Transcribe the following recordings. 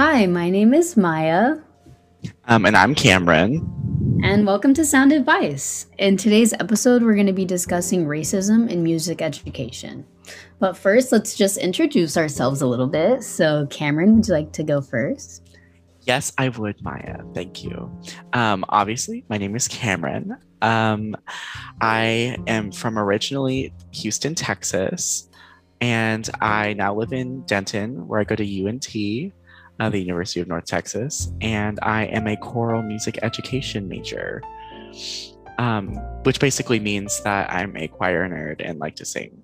Hi, my name is Maya. Um, and I'm Cameron. And welcome to Sound Advice. In today's episode, we're going to be discussing racism in music education. But first, let's just introduce ourselves a little bit. So, Cameron, would you like to go first? Yes, I would, Maya. Thank you. Um, obviously, my name is Cameron. Um, I am from originally Houston, Texas, and I now live in Denton, where I go to UNT, uh, the University of North Texas, and I am a choral music education major, um, which basically means that I'm a choir nerd and like to sing.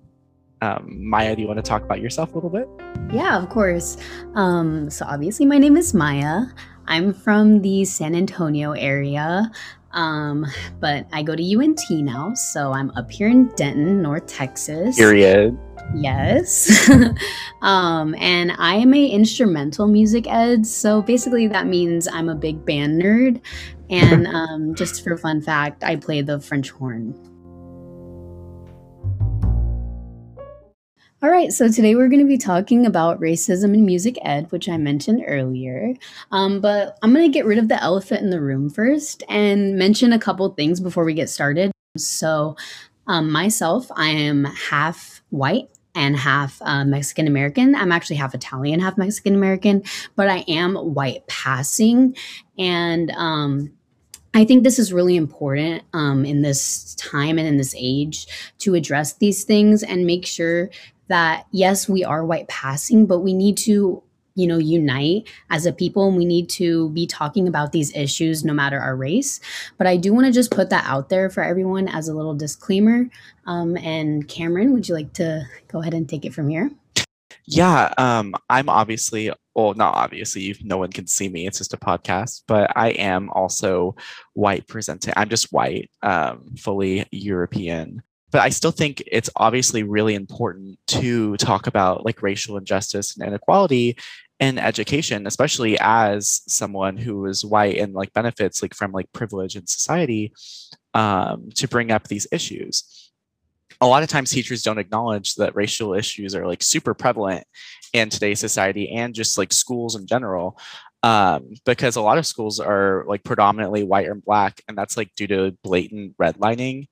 Um, Maya, do you want to talk about yourself a little bit? Yeah, of course. Um, so, obviously, my name is Maya. I'm from the San Antonio area, um, but I go to UNT now. So, I'm up here in Denton, North Texas. Period. Yes. um, and I am a instrumental music ed. So basically that means I'm a big band nerd. And um, just for fun fact, I play the French horn. All right, so today we're going to be talking about racism in music ed, which I mentioned earlier. Um, but I'm going to get rid of the elephant in the room first and mention a couple things before we get started. So, um, myself, I am half white and half uh, Mexican American. I'm actually half Italian, half Mexican American, but I am white passing. And um, I think this is really important um, in this time and in this age to address these things and make sure that yes, we are white passing, but we need to you know unite as a people and we need to be talking about these issues no matter our race. But i do want to just put that out there for everyone as a little disclaimer. Um, and cameron would you like to go ahead and take it from here? Yeah um, i'm obviously well not obviously no one can see me it's just a podcast but i am also white presenting i'm just white um, fully european but I still think it's obviously really important to talk about like racial injustice and inequality in education, especially as someone who is white and like benefits like from like privilege in society, um, to bring up these issues. A lot of times teachers don't acknowledge that racial issues are like super prevalent in today's society and just like schools in general. Um, because a lot of schools are like predominantly white and black, and that's like due to blatant redlining.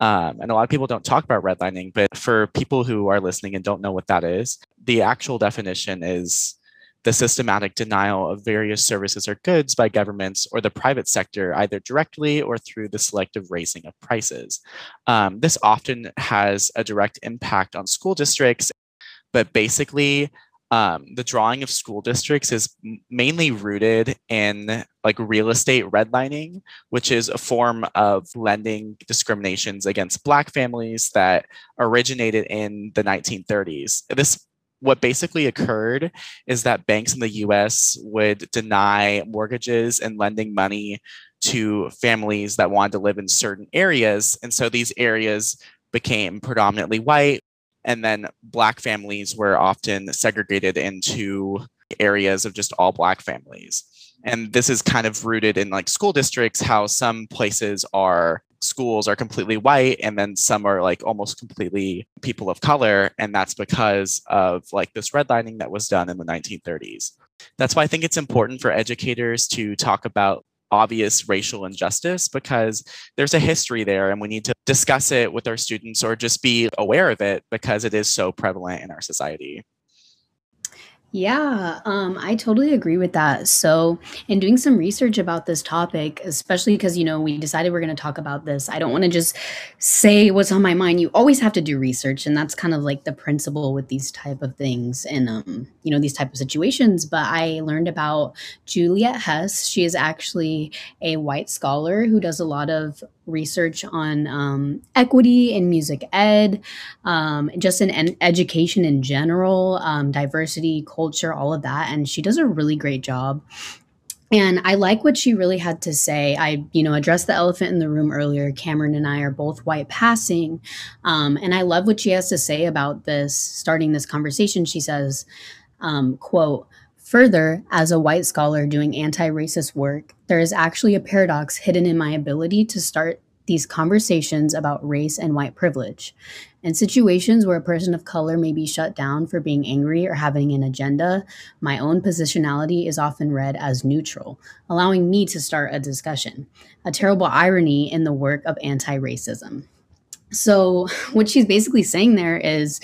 Um, and a lot of people don't talk about redlining, but for people who are listening and don't know what that is, the actual definition is the systematic denial of various services or goods by governments or the private sector, either directly or through the selective raising of prices. Um, this often has a direct impact on school districts, but basically, um, the drawing of school districts is mainly rooted in like real estate redlining, which is a form of lending discriminations against Black families that originated in the 1930s. This what basically occurred is that banks in the US would deny mortgages and lending money to families that wanted to live in certain areas. And so these areas became predominantly white. And then Black families were often segregated into areas of just all Black families. And this is kind of rooted in like school districts, how some places are schools are completely white and then some are like almost completely people of color and that's because of like this redlining that was done in the 1930s that's why i think it's important for educators to talk about obvious racial injustice because there's a history there and we need to discuss it with our students or just be aware of it because it is so prevalent in our society yeah, um, I totally agree with that. So, in doing some research about this topic, especially because, you know, we decided we're going to talk about this, I don't want to just say what's on my mind. You always have to do research. And that's kind of like the principle with these type of things and, um, you know, these type of situations. But I learned about Juliet Hess. She is actually a white scholar who does a lot of research on um, equity in music ed, um, just in education in general, um, diversity, culture, all of that. And she does a really great job. And I like what she really had to say. I, you know, addressed the elephant in the room earlier. Cameron and I are both white passing. Um, and I love what she has to say about this, starting this conversation. She says, um, quote, Further, as a white scholar doing anti racist work, there is actually a paradox hidden in my ability to start these conversations about race and white privilege. In situations where a person of color may be shut down for being angry or having an agenda, my own positionality is often read as neutral, allowing me to start a discussion. A terrible irony in the work of anti racism. So, what she's basically saying there is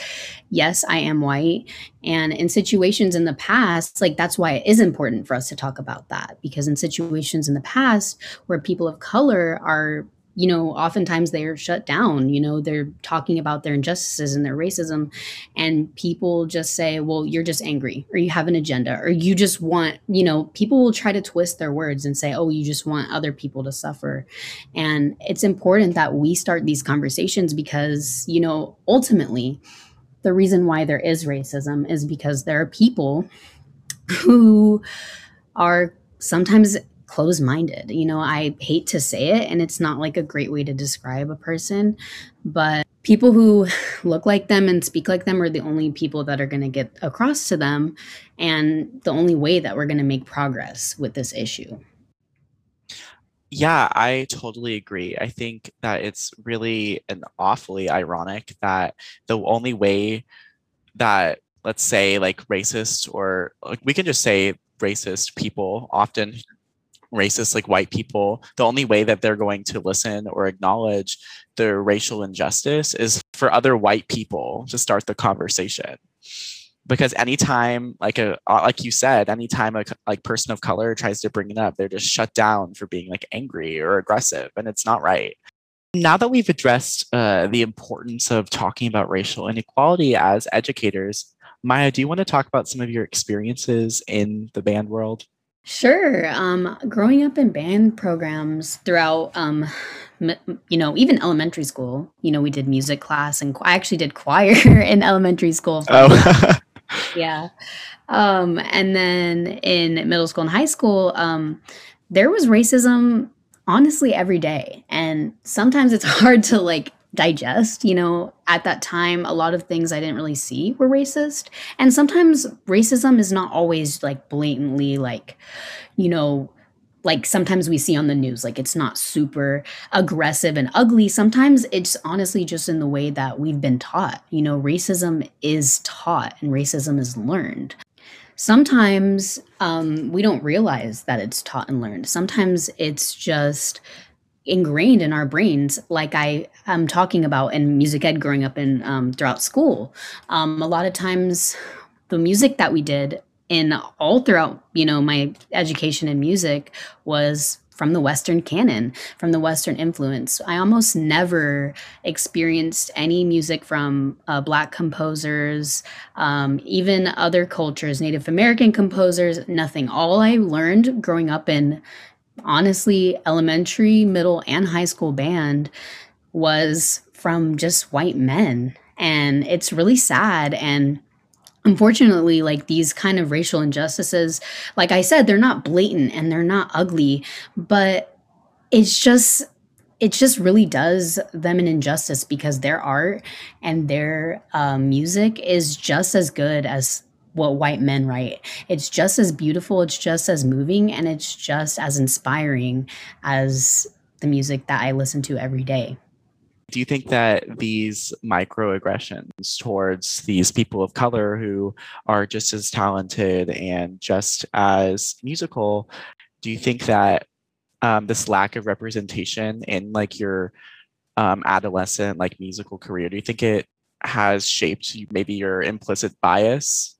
yes, I am white. And in situations in the past, like that's why it is important for us to talk about that. Because in situations in the past where people of color are you know, oftentimes they're shut down. You know, they're talking about their injustices and their racism, and people just say, well, you're just angry, or you have an agenda, or you just want, you know, people will try to twist their words and say, oh, you just want other people to suffer. And it's important that we start these conversations because, you know, ultimately, the reason why there is racism is because there are people who are sometimes closed minded. You know, I hate to say it, and it's not like a great way to describe a person, but people who look like them and speak like them are the only people that are going to get across to them, and the only way that we're going to make progress with this issue. Yeah, I totally agree. I think that it's really an awfully ironic that the only way that, let's say, like racist or like we can just say racist people often racist like white people the only way that they're going to listen or acknowledge the racial injustice is for other white people to start the conversation. Because anytime like a uh, like you said anytime a like person of color tries to bring it up they're just shut down for being like angry or aggressive and it's not right. Now that we've addressed uh, the importance of talking about racial inequality as educators maya do you want to talk about some of your experiences in the band world Sure. Um, growing up in band programs throughout, um, m- you know, even elementary school, you know, we did music class and I actually did choir in elementary school. Oh. yeah. Um, and then in middle school and high school, um, there was racism honestly every day. And sometimes it's hard to like digest. You know, at that time, a lot of things I didn't really see were racist. And sometimes racism is not always like blatantly, like, you know, like sometimes we see on the news, like it's not super aggressive and ugly. Sometimes it's honestly just in the way that we've been taught. You know, racism is taught and racism is learned. Sometimes um, we don't realize that it's taught and learned. Sometimes it's just ingrained in our brains like i am talking about in music ed growing up in um, throughout school. Um, a lot of times the music that we did in all throughout you know my education in music was from the western canon from the western influence. I almost never experienced any music from uh, black composers um, even other cultures native american composers nothing. All i learned growing up in honestly, elementary, middle, and high school band was from just white men. And it's really sad. And unfortunately, like these kind of racial injustices, like I said, they're not blatant and they're not ugly, but it's just it just really does them an injustice because their art and their um, music is just as good as what white men write. It's just as beautiful, it's just as moving, and it's just as inspiring as the music that I listen to every day. Do you think that these microaggressions towards these people of color who are just as talented and just as musical, do you think that um, this lack of representation in like your um, adolescent like musical career, do you think it has shaped maybe your implicit bias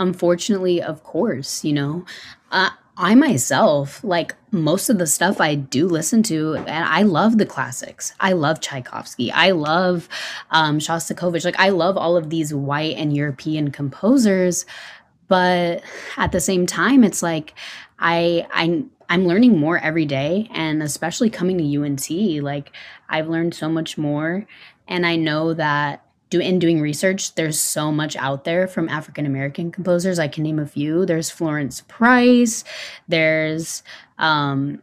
unfortunately, of course, you know, uh, I myself, like most of the stuff I do listen to, and I love the classics. I love Tchaikovsky. I love um, Shostakovich. Like, I love all of these white and European composers. But at the same time, it's like I, I, I'm learning more every day, and especially coming to UNT, like I've learned so much more, and I know that do in doing research, there's so much out there from African American composers. I can name a few. There's Florence Price. There's um,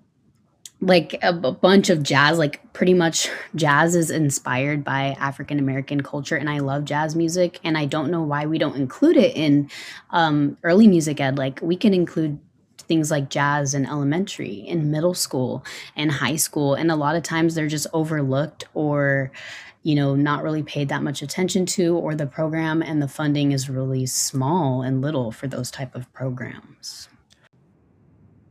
like a, a, bunch of jazz. Like pretty much, jazz is inspired by African American culture, and I love jazz music. And I don't know why we don't include it in um, early music ed. Like we can include things like jazz in elementary, in middle school, and high school. And a lot of times they're just overlooked or, you know, not really paid that much attention to, or the program and the funding is really small and little for those type of programs.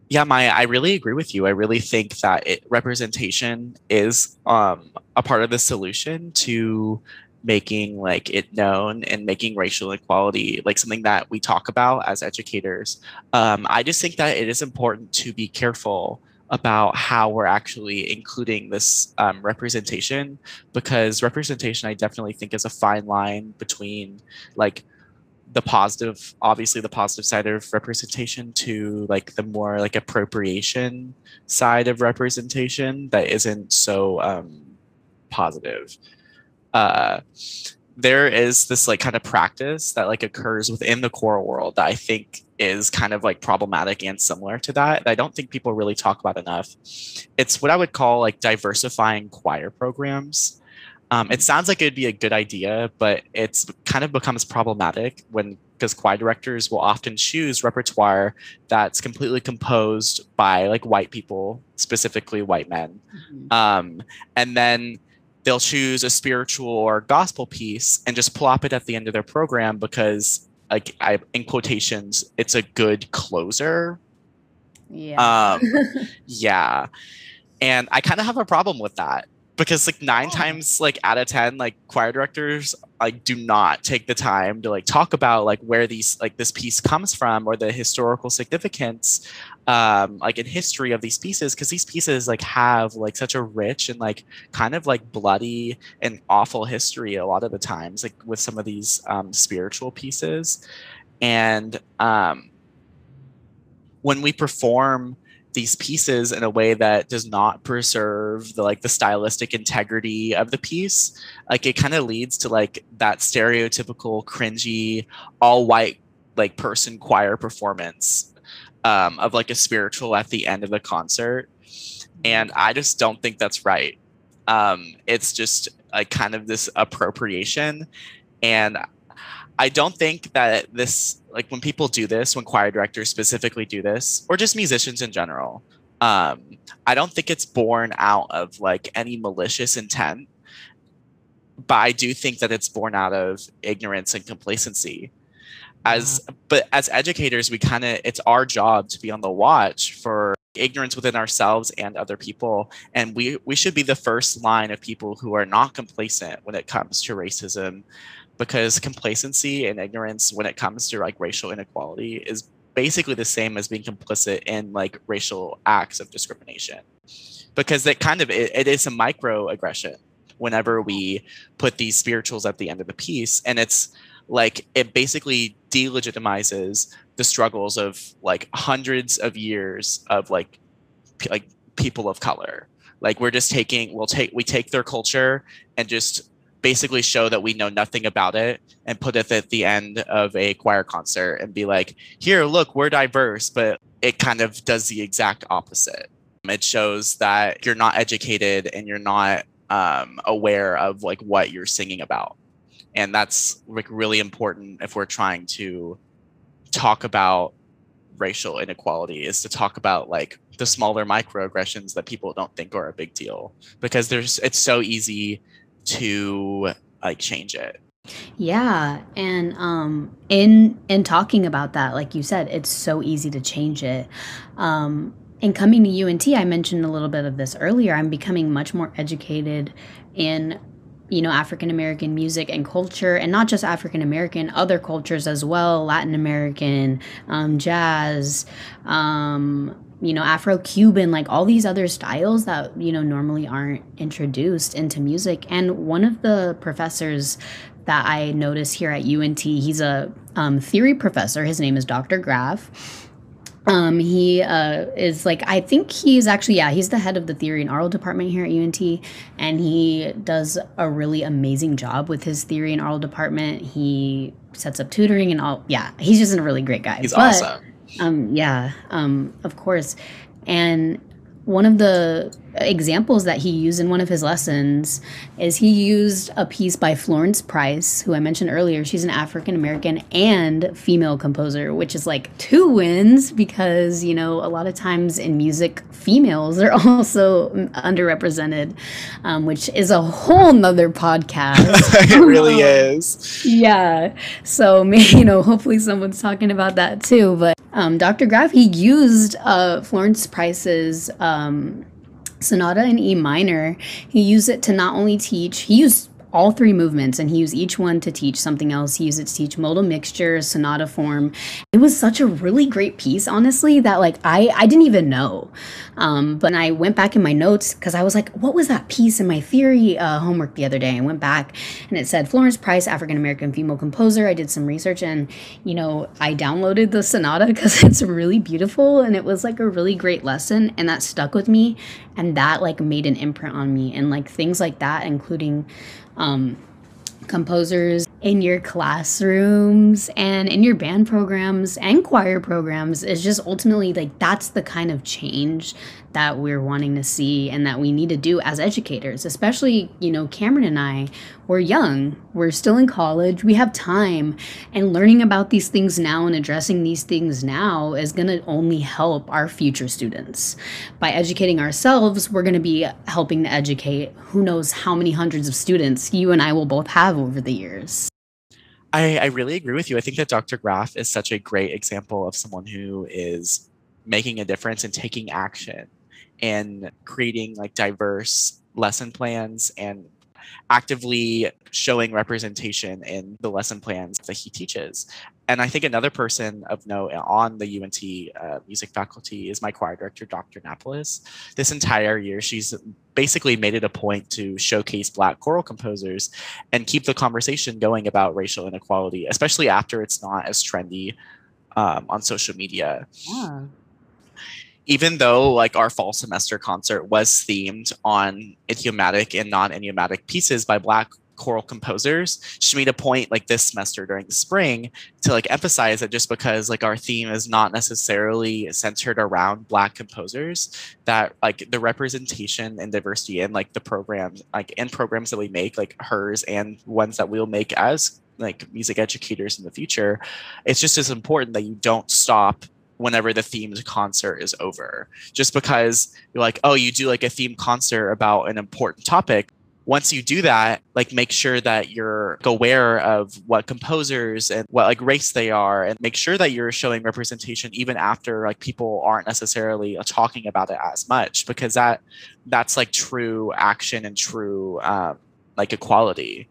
Yeah, Maya, I really agree with you. I really think that it, representation is um, a part of the solution to making like it known and making racial equality like something that we talk about as educators. Um, I just think that it is important to be careful about how we're actually including this um, representation because representation, I definitely think, is a fine line between like the positive obviously the positive side of representation to like the more like appropriation side of representation that isn't so um positive. Uh there is this like kind of practice that like occurs within the choral world that i think is kind of like problematic and similar to that, that i don't think people really talk about enough. It's what i would call like diversifying choir programs. Um, it sounds like it'd be a good idea, but it's kind of becomes problematic when because choir directors will often choose repertoire that's completely composed by like white people, specifically white men, mm-hmm. um, and then they'll choose a spiritual or gospel piece and just plop it at the end of their program because like I, in quotations, it's a good closer. Yeah. Um, yeah. And I kind of have a problem with that because like nine oh. times like out of ten like choir directors like do not take the time to like talk about like where these like this piece comes from or the historical significance um like in history of these pieces because these pieces like have like such a rich and like kind of like bloody and awful history a lot of the times like with some of these um spiritual pieces. And um when we perform these pieces in a way that does not preserve the like the stylistic integrity of the piece like it kind of leads to like that stereotypical cringy all white like person choir performance um, of like a spiritual at the end of the concert and i just don't think that's right um, it's just like kind of this appropriation and I don't think that this, like when people do this, when choir directors specifically do this, or just musicians in general, um, I don't think it's born out of like any malicious intent. But I do think that it's born out of ignorance and complacency. As but as educators, we kind of it's our job to be on the watch for ignorance within ourselves and other people. And we we should be the first line of people who are not complacent when it comes to racism because complacency and ignorance when it comes to like racial inequality is basically the same as being complicit in like racial acts of discrimination. Because it kind of it, it is a microaggression whenever we put these spirituals at the end of the piece. And it's like it basically delegitimizes the struggles of like hundreds of years of like p- like people of color like we're just taking we'll take we take their culture and just basically show that we know nothing about it and put it at the end of a choir concert and be like, here, look, we're diverse, but it kind of does the exact opposite. It shows that you're not educated and you're not um, aware of like what you're singing about. And that's like really important if we're trying to talk about racial inequality is to talk about like the smaller microaggressions that people don't think are a big deal because there's it's so easy to like change it. Yeah, and um in in talking about that, like you said, it's so easy to change it. Um in coming to UNT, I mentioned a little bit of this earlier. I'm becoming much more educated in you know African American music and culture, and not just African American, other cultures as well, Latin American, um, jazz, um, you know, Afro Cuban, like all these other styles that, you know, normally aren't introduced into music. And one of the professors that I notice here at UNT, he's a um, theory professor. His name is Dr. Graf. Um, he uh, is like, I think he's actually, yeah, he's the head of the theory and aural department here at UNT, and he does a really amazing job with his theory and aural department. He sets up tutoring and all. Yeah, he's just a really great guy. He's but, awesome um, yeah, um, of course. And one of the examples that he used in one of his lessons is he used a piece by Florence Price, who I mentioned earlier. She's an African American and female composer, which is like two wins because, you know, a lot of times in music, females are also underrepresented, um, which is a whole nother podcast. it really is. Yeah. So, you know, hopefully someone's talking about that too. But um, Dr. Graf, he used uh, Florence Price's. Um, sonata in E minor, he used it to not only teach, he used all three movements and he used each one to teach something else. He used it to teach modal mixture, sonata form. It was such a really great piece, honestly, that like I, I didn't even know. Um, but I went back in my notes because I was like, what was that piece in my theory uh, homework the other day? I went back and it said Florence Price, African American female composer. I did some research and, you know, I downloaded the sonata because it's really beautiful and it was like a really great lesson and that stuck with me and that like made an imprint on me and like things like that, including um, composers in your classrooms and in your band programs and choir programs is just ultimately like that's the kind of change that we're wanting to see and that we need to do as educators especially you know cameron and i we're young we're still in college we have time and learning about these things now and addressing these things now is going to only help our future students by educating ourselves we're going to be helping to educate who knows how many hundreds of students you and i will both have over the years I, I really agree with you. I think that Dr. Graf is such a great example of someone who is making a difference and taking action and creating like diverse lesson plans and actively showing representation in the lesson plans that he teaches. And I think another person of note on the UNT uh, music faculty is my choir director, Dr. Napoles. This entire year, she's basically made it a point to showcase Black choral composers and keep the conversation going about racial inequality, especially after it's not as trendy um, on social media. Yeah even though like our fall semester concert was themed on idiomatic and non-idiomatic pieces by black choral composers she made a point like this semester during the spring to like emphasize that just because like our theme is not necessarily centered around black composers that like the representation and diversity in like the programs like in programs that we make like hers and ones that we'll make as like music educators in the future it's just as important that you don't stop whenever the themed concert is over. Just because you're like, oh, you do like a themed concert about an important topic. Once you do that, like make sure that you're aware of what composers and what like race they are and make sure that you're showing representation even after like people aren't necessarily talking about it as much because that that's like true action and true um, like equality.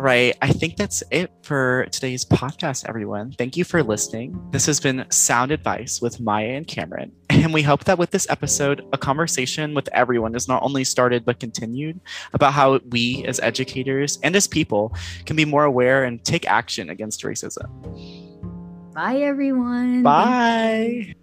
All right. I think that's it for today's podcast, everyone. Thank you for listening. This has been Sound Advice with Maya and Cameron. And we hope that with this episode, a conversation with everyone is not only started but continued about how we as educators and as people can be more aware and take action against racism. Bye, everyone. Bye.